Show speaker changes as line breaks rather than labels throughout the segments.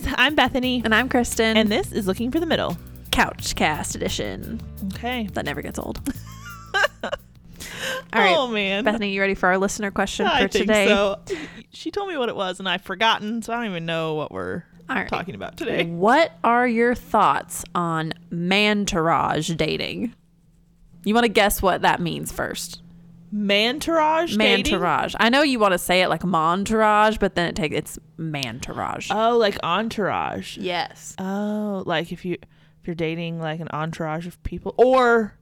guys, I'm Bethany,
And I'm Kristen.
and this is Looking for the Middle.
Couch Cast Edition.
Okay.
That never gets old. All right.
Oh man,
Bethany, you ready for our listener question
I
for
think
today?
so. She told me what it was, and I've forgotten, so I don't even know what we're
right.
talking about today.
What are your thoughts on mantourage dating? You want to guess what that means first?
Mantourage dating?
I know you want to say it like montourage, but then it takes it's mantourage.
Oh, like entourage.
yes.
Oh, like if you if you're dating like an entourage of people, or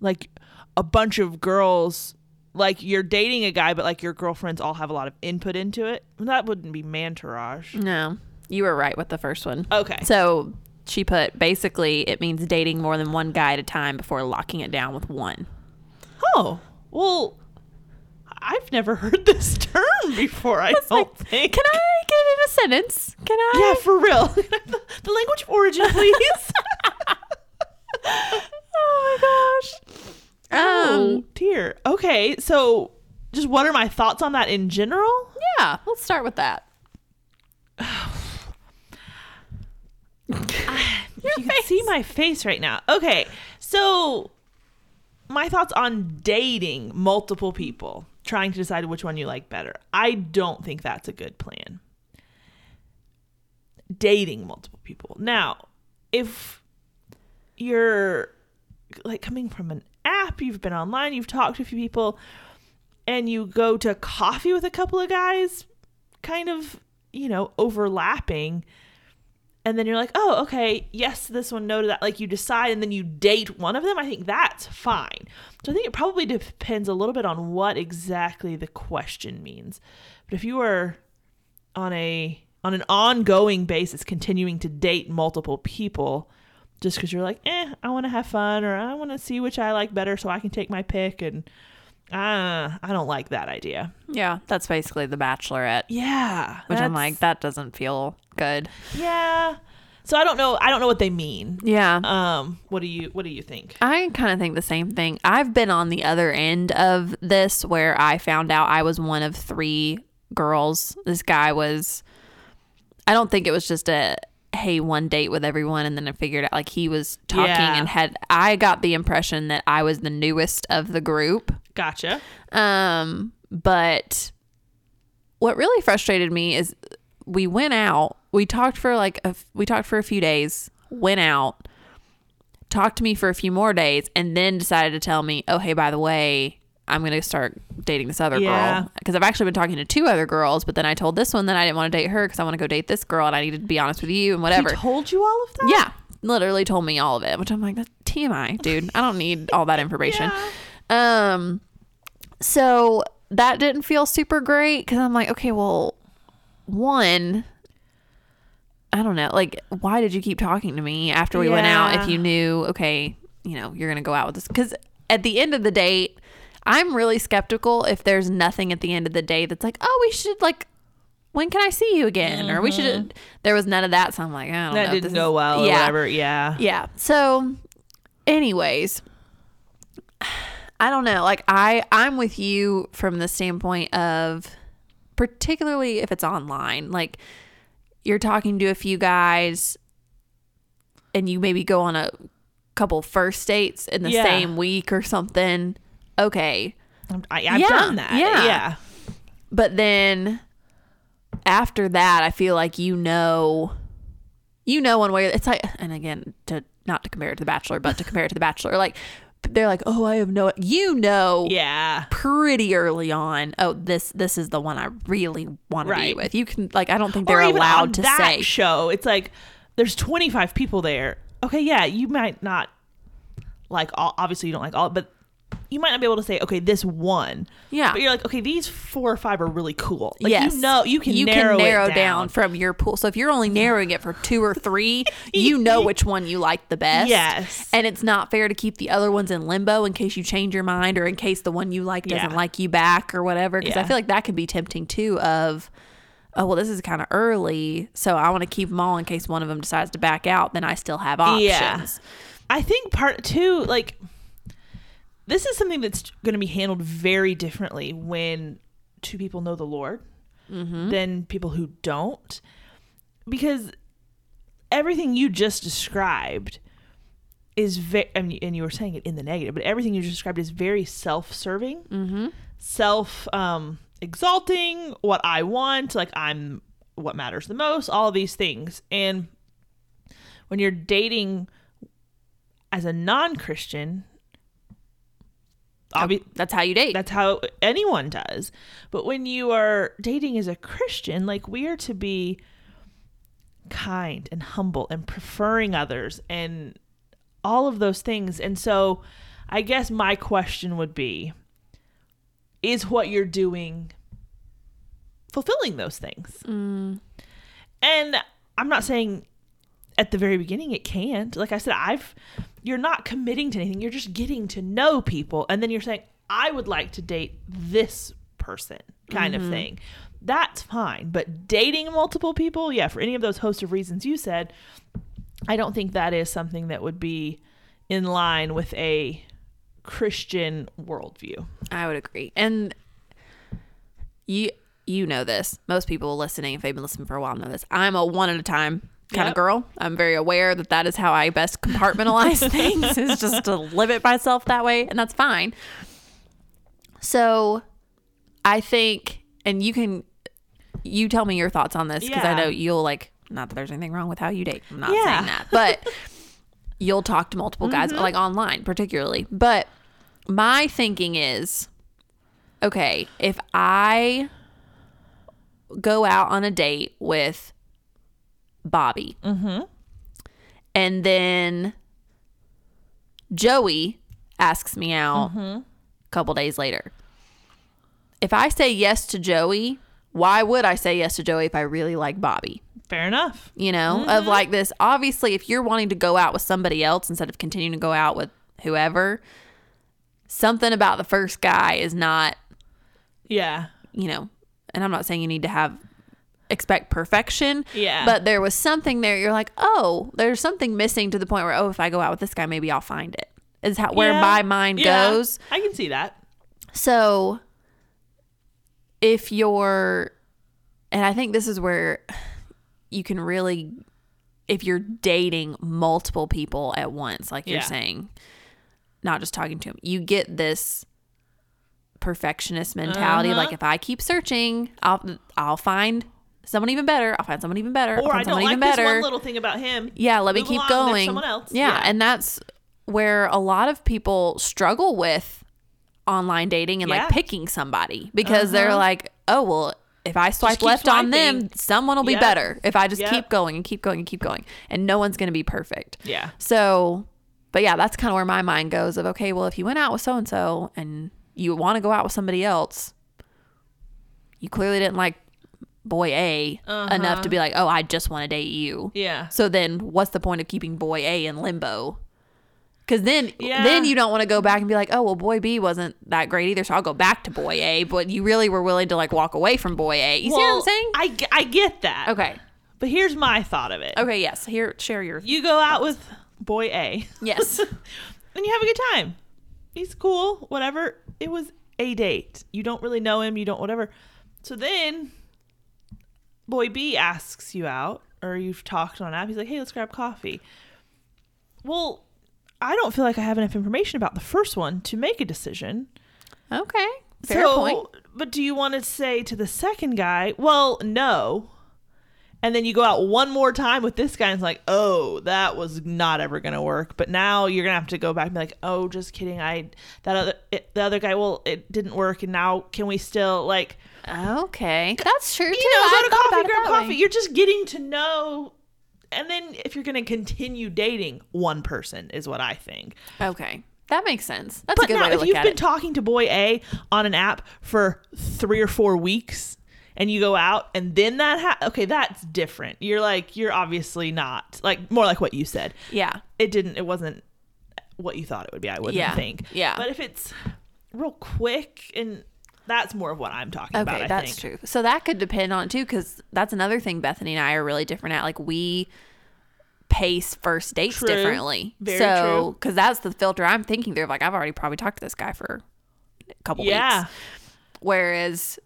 like a bunch of girls. Like you're dating a guy, but like your girlfriends all have a lot of input into it. That wouldn't be mantourage.
No, you were right with the first one.
Okay.
So she put basically it means dating more than one guy at a time before locking it down with one.
Oh, well, I've never heard this term before. I don't think.
Can I get it in a sentence? Can I?
Yeah, for real. the language of origin, please.
Oh my gosh.
oh
Um.
dear. Okay, so just what are my thoughts on that in general?
Yeah. Let's start with that.
you can see my face right now. Okay, so my thoughts on dating multiple people, trying to decide which one you like better. I don't think that's a good plan. Dating multiple people. Now, if you're like coming from an app, you've been online, you've talked to a few people, and you go to coffee with a couple of guys, kind of, you know, overlapping and then you're like, oh, okay, yes to this one, no to that. Like you decide, and then you date one of them. I think that's fine. So I think it probably depends a little bit on what exactly the question means. But if you are on a on an ongoing basis, continuing to date multiple people, just because you're like, eh, I want to have fun, or I want to see which I like better, so I can take my pick, and ah, I don't like that idea.
Yeah, that's basically the Bachelorette,
Yeah,
which I'm like that doesn't feel good.
yeah. So I don't know. I don't know what they mean.
Yeah.
Um, what do you what do you think?
I kind of think the same thing. I've been on the other end of this where I found out I was one of three girls. This guy was, I don't think it was just a, hey, one date with everyone. And then I figured out like he was talking
Yeah.
and had, I got the impression that I was the newest of the group.
Gotcha.
Um, but what really frustrated me is we went out, we talked for like a, we talked for a few days, went out, talked to me for a few more days, and then decided to tell me, oh hey, by the way, I'm gonna start dating this other
Yeah.
girl because I've actually been talking to two other girls, but then I told this one that I didn't want to date her because I want to go date this girl and I needed to be honest with you and whatever.
Told you all of that?
Yeah, literally told me all of it, which I'm like, that's TMI, dude. I don't need all that information. Um, so that didn't feel super great because I'm like, okay, well, one, I don't know, like, why did you keep talking to me after we went out if you knew, okay, you know, you're gonna go out with this? Because at the end of the date, I'm really skeptical if there's nothing at the end of the day that's like, oh, we should like. When can I see you again? Or we should. There was none of that, so I'm like, I don't know.
Mm-hmm. That didn't go well or
yeah.
whatever. Yeah.
Yeah. So, anyways, I don't know. Like I I'm with you from the standpoint of particularly if it's online. Like you're talking to a few guys and you maybe go on a couple first dates in the
Yeah.
same week or something. Okay.
I, I've
Yeah,
done that.
yeah.
Yeah.
But then after that, I feel like you know, you know, one way. It's like, and again, to not to compare it to The Bachelor, but to compare it to The Bachelor, like they're like, oh, I have no, you know,
Yeah.
pretty early on. Oh, this this is the one I really want to be with. You can like, I don't think they're
or even on
allowed to
that
say.
show. It's like there's 25 people there. Okay, yeah, you might not like all. Obviously, you don't like all, but you might not be able to say, okay, this one.
Yeah.
But you're like, okay, these four or five are really cool. Like,
yes,
You know, you can narrow, it down.
from your pool. So if you're only narrowing it for two or three, you know which one you like the best.
Yes.
and it's not fair to keep the other ones in limbo in case you change your mind or in case the one you like doesn't
Yeah.
like you back or whatever. Because I feel like that could be tempting too. Of oh well, this is kind of early, so I want to keep them all in case one of them decides to back out. Then I still have options.
Yeah. I think part two, like, this is something that's going to be handled very differently when two people know the Lord
Mm-hmm.
than people who don't. because everything you just described is very I mean, and you were saying it in the negative, but everything you just described is very self-serving,
Mm-hmm.
self um, exalting. What I want, like I'm what matters the most. All these things, and when you're dating as a non-Christian, obvi-
That's how you date.
that's how anyone does. But when you are dating as a Christian, like we are to be kind and humble and preferring others and all of those things. And so I guess my question would be is what you're doing fulfilling those things?
Mm.
And I'm not saying at the very beginning it can't. Like I said, I've you're not committing to anything. You're just getting to know people and then you're saying I would like to date this person kind of mm-hmm. thing. That's fine. But dating multiple people, yeah, for any of those host of reasons you said, I don't think that is something that would be in line with a Christian worldview.
I would agree. And you you know this. Most people listening, if they've been listening for a while, know this. I'm a one at a time kind
Yep.
of girl. I'm very aware that that is how I best compartmentalize things is just to limit myself that way, and that's fine. So, I think, and you can, you tell me your thoughts on this because I know you'll like. Not that there's anything wrong with how you date. I'm not
Yeah.
saying that, but you'll talk to multiple guys, mm-hmm. like online, particularly. But my thinking is, okay, if I go out on a date with Bobby, mm-hmm. and then Joey asks me out a couple days later. If I say yes to Joey, why would I say yes to Joey if I really like Bobby?
Fair enough.
you know, of mm-hmm. like this. Obviously, if you're wanting to go out with somebody else instead of continuing to go out with whoever, something about the first guy is not,
Yeah.
you know, and I'm not saying you need to have expect perfection.
Yeah.
But there was something there. You're like, oh, there's something missing to the point where, oh, if I go out with this guy, maybe I'll find it. Is how where
Yeah.
my mind
Yeah.
goes.
I can see that.
So if you're and I think this is where you can really if you're dating multiple people at once, like you're saying, not just talking to them, you get this perfectionist mentality
Uh-huh.
like if I keep searching, I'll I'll find someone even better. I'll find someone even better. I'll
Or
find
I don't like
even
this
better.
one little thing about him.
Yeah, let me keep
along, there's
going.
someone else.
Yeah,
Yeah.
and that's where a lot of people struggle with online dating and
Yeah.
like picking somebody because they're
Uh-huh.
like, oh well, if I swipe left on them, someone will be
Yep.
better. If I just
Yep.
keep going and keep going and keep going, and no one's gonna be perfect.
Yeah.
So, but yeah, that's kind of where my mind goes of okay, well, if you went out with so and so and you want to go out with somebody else, you clearly didn't like boy A enough to be like, oh, I just want to date you.
Uh-huh. Yeah.
So then, what's the point of keeping boy A in limbo? Because then,
Yeah.
then you don't want to go back and be like, oh well, boy B wasn't that great either, so I'll go back to boy A. But you really were willing to like walk away from boy A. You see what I'm saying?
I, I get that.
okay.
But here's my thought of it.
Okay. Yes. Here, share your.
You go out with boy A
Yes.
and you have a good time. He's cool, whatever. It was a date. You don't really know him, you don't whatever. So then boy B asks you out or you've talked on app. He's like, "Hey, let's grab coffee." Well, I don't feel like I have enough information about the first one to make a decision.
okay. Fair
so,
point.
But do you want to say to the second guy, well, no. And then you go out one more time with this guy and it's like, oh, that was not ever going to work. But now you're going to have to go back and be like, oh, just kidding. I, that other, it, the other guy, well, it didn't work. And now can we still, like,
Okay, that's true.
you
too.
know, go to coffee, grab
that way.
coffee. You're just getting to know. And then if you're going to continue dating one person, is what I think.
Okay, that makes sense. That's
But
a good
now,
way to look at it.
if you've been talking to boy A on an app for three or four weeks and you go out and then that ha- okay, that's different. You're like you're obviously not like more like what you said.
yeah,
It didn't. It wasn't what you thought it would be. I wouldn't
Yeah.
think.
Yeah.
But if it's real quick and that's more of what I'm talking
okay,
about. I
that's
think.
true. So that could depend on too, because that's another thing Bethany and I are really different at. Like we pace first dates
True.
differently.
Very
so because that's the filter I'm thinking through. Like I've already probably talked to this guy for a couple
Yeah.
weeks, whereas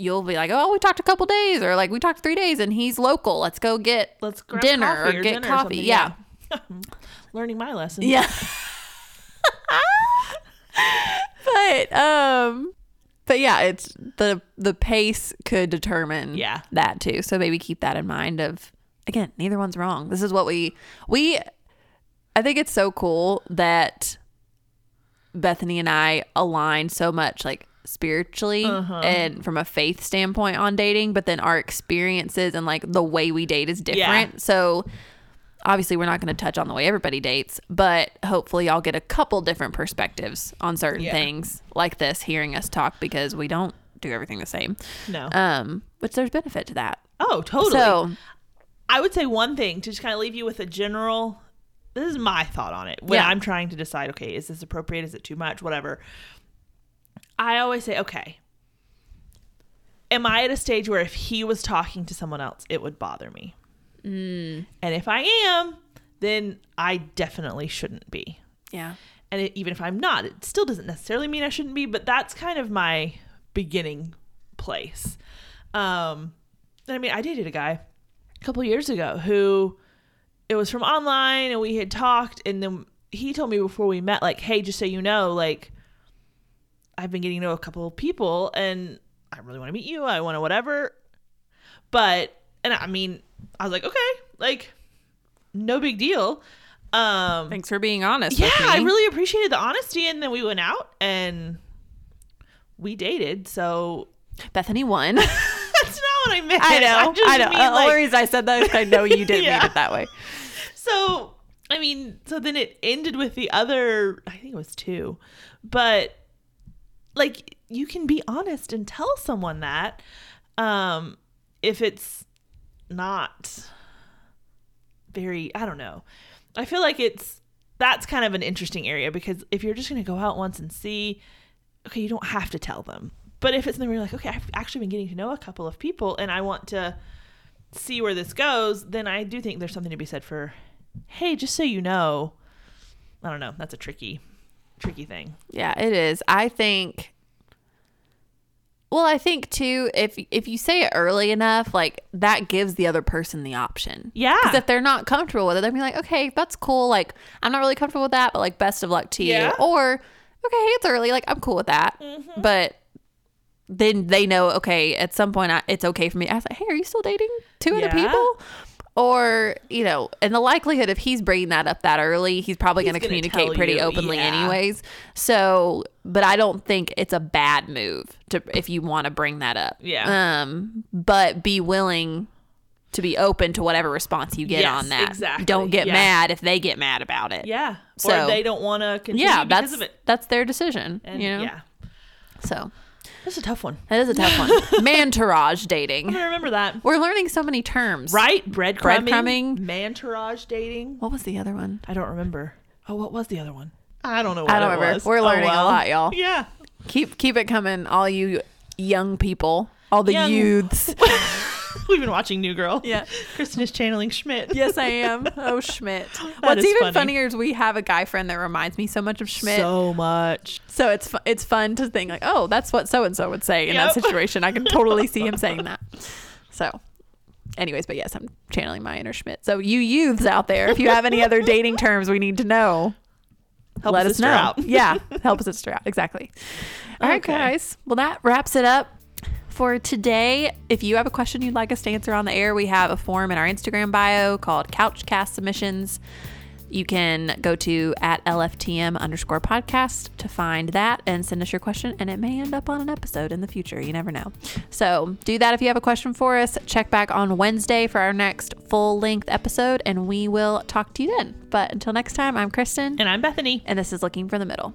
you'll be like, oh, we talked a couple days, or like we talked three days, and he's local. Let's go get
Let's grab
dinner or
or
get
dinner
coffee.
something,
yeah.
Learning my lesson.
Yeah. but um but yeah, it's the the pace could determine
Yeah.
that too. So maybe keep that in mind of again, neither one's wrong. This is what we we I think it's so cool that Bethany and I align so much like spiritually and from a faith standpoint on dating, but then our experiences and like the way we date is different. So obviously we're not going to touch on the way everybody dates, but hopefully y'all get a couple different perspectives on certain
Yeah.
things like this hearing us talk because we don't do everything the same.
No.
Um, which there's benefit to that.
oh, totally.
So,
I would say one thing to just kind of leave you with a general. This is my thought on it when
Yeah.
I'm trying to decide. Okay, is this appropriate? Is it too much? Whatever. I always say, okay. Am I at a stage where if he was talking to someone else, it would bother me?
Mm.
And if I am, then I definitely shouldn't be.
yeah.
And it, even if I'm not, it still doesn't necessarily mean I shouldn't be, but that's kind of my beginning place. Um, and I mean, I dated a guy a couple years ago who it was from online and we had talked and then he told me before we met like hey just so you know like i've been getting to know a couple of people and i really want to meet you i want to whatever but and i mean i was like okay like no big deal um
Thanks for being honest.
yeah. I really appreciated the honesty, and then we went out and we dated. So
Bethany won.
that's not what I meant.
I know.
just
I know.
mean,
the only reason I said that is I know you didn't
Yeah.
mean it that way.
so I mean, so then it ended with the other. I think it was two, but like you can be honest and tell someone that, um, if it's not very, I don't know. I feel like it's that's kind of an interesting area because if you're just going to go out once and see, okay, you don't have to tell them. But if it's something where you're like, okay, I've actually been getting to know a couple of people and I want to see where this goes, then I do think there's something to be said for, hey, just so you know, I don't know, that's a tricky, tricky thing.
Yeah, it is. I think well, I think too if if you say it early enough, like that gives the other person the option.
Yeah.
Because if they're not comfortable with it, they'll be like, okay, that's cool. Like, I'm not really comfortable with that, but like, best of luck to you.
Yeah.
Or, okay, hey, it's early. Like, I'm cool with that. Mm-hmm. But then they know, okay, at some point, I, it's okay for me. I was like, hey, are you still dating two other people? Or, you know, and the likelihood if he's bringing that up that early, he's probably going to communicate pretty
you,
openly
yeah.
anyways. So, but I don't think it's a bad move to if you want to bring that up.
Yeah.
Um, but be willing to be open to whatever response you get
Yes,
on that.
exactly,
Don't get
yeah.
mad if they get mad about it.
Yeah.
So-
or they don't want to continue
Yeah,
because
that's
of it.
that's their decision.
And
you know.
yeah,
So
that's a tough one.
that is a tough one. Mantourage dating.
gonna remember that.
We're learning so many terms.
Right? Breadcrumbing.
Breadcrumbing.
Mantourage dating.
What was the other one?
I don't remember. Oh, what was the other one? I don't know what
I don't
it
remember.
was.
We're
Oh,
learning a lot, y'all.
Yeah.
Keep keep it coming, all you young people, all the
Young-
youths.
We've been watching New Girl.
Yeah.
Kristen is channeling Schmidt.
yes, I am. Oh, Schmidt. What's even
funny.
funnier is we have a guy friend that reminds me so much of Schmidt.
So much.
So it's fu- it's fun to think like, oh, that's what so and so would say in that situation. I can totally see him saying that. So, anyways, but yes, I'm channeling my inner Schmidt. So you youths out there, if you have any other dating terms we need to know,
Help
let us know.
out.
yeah, help a sister out. Exactly. All right,
Okay.
guys. Well, that wraps it up. For today, if you have a question you'd like us to answer on the air, we have a form in our Instagram bio called Couchcast Submissions. You can go to at LFTM underscore podcast to find that and send us your question, and it may end up on an episode in the future. You never know. So do that if you have a question for us. Check back on Wednesday for our next full length episode, and we will talk to you then. But until next time, I'm Kristen,
And I'm Bethany.
and this is Looking for the Middle.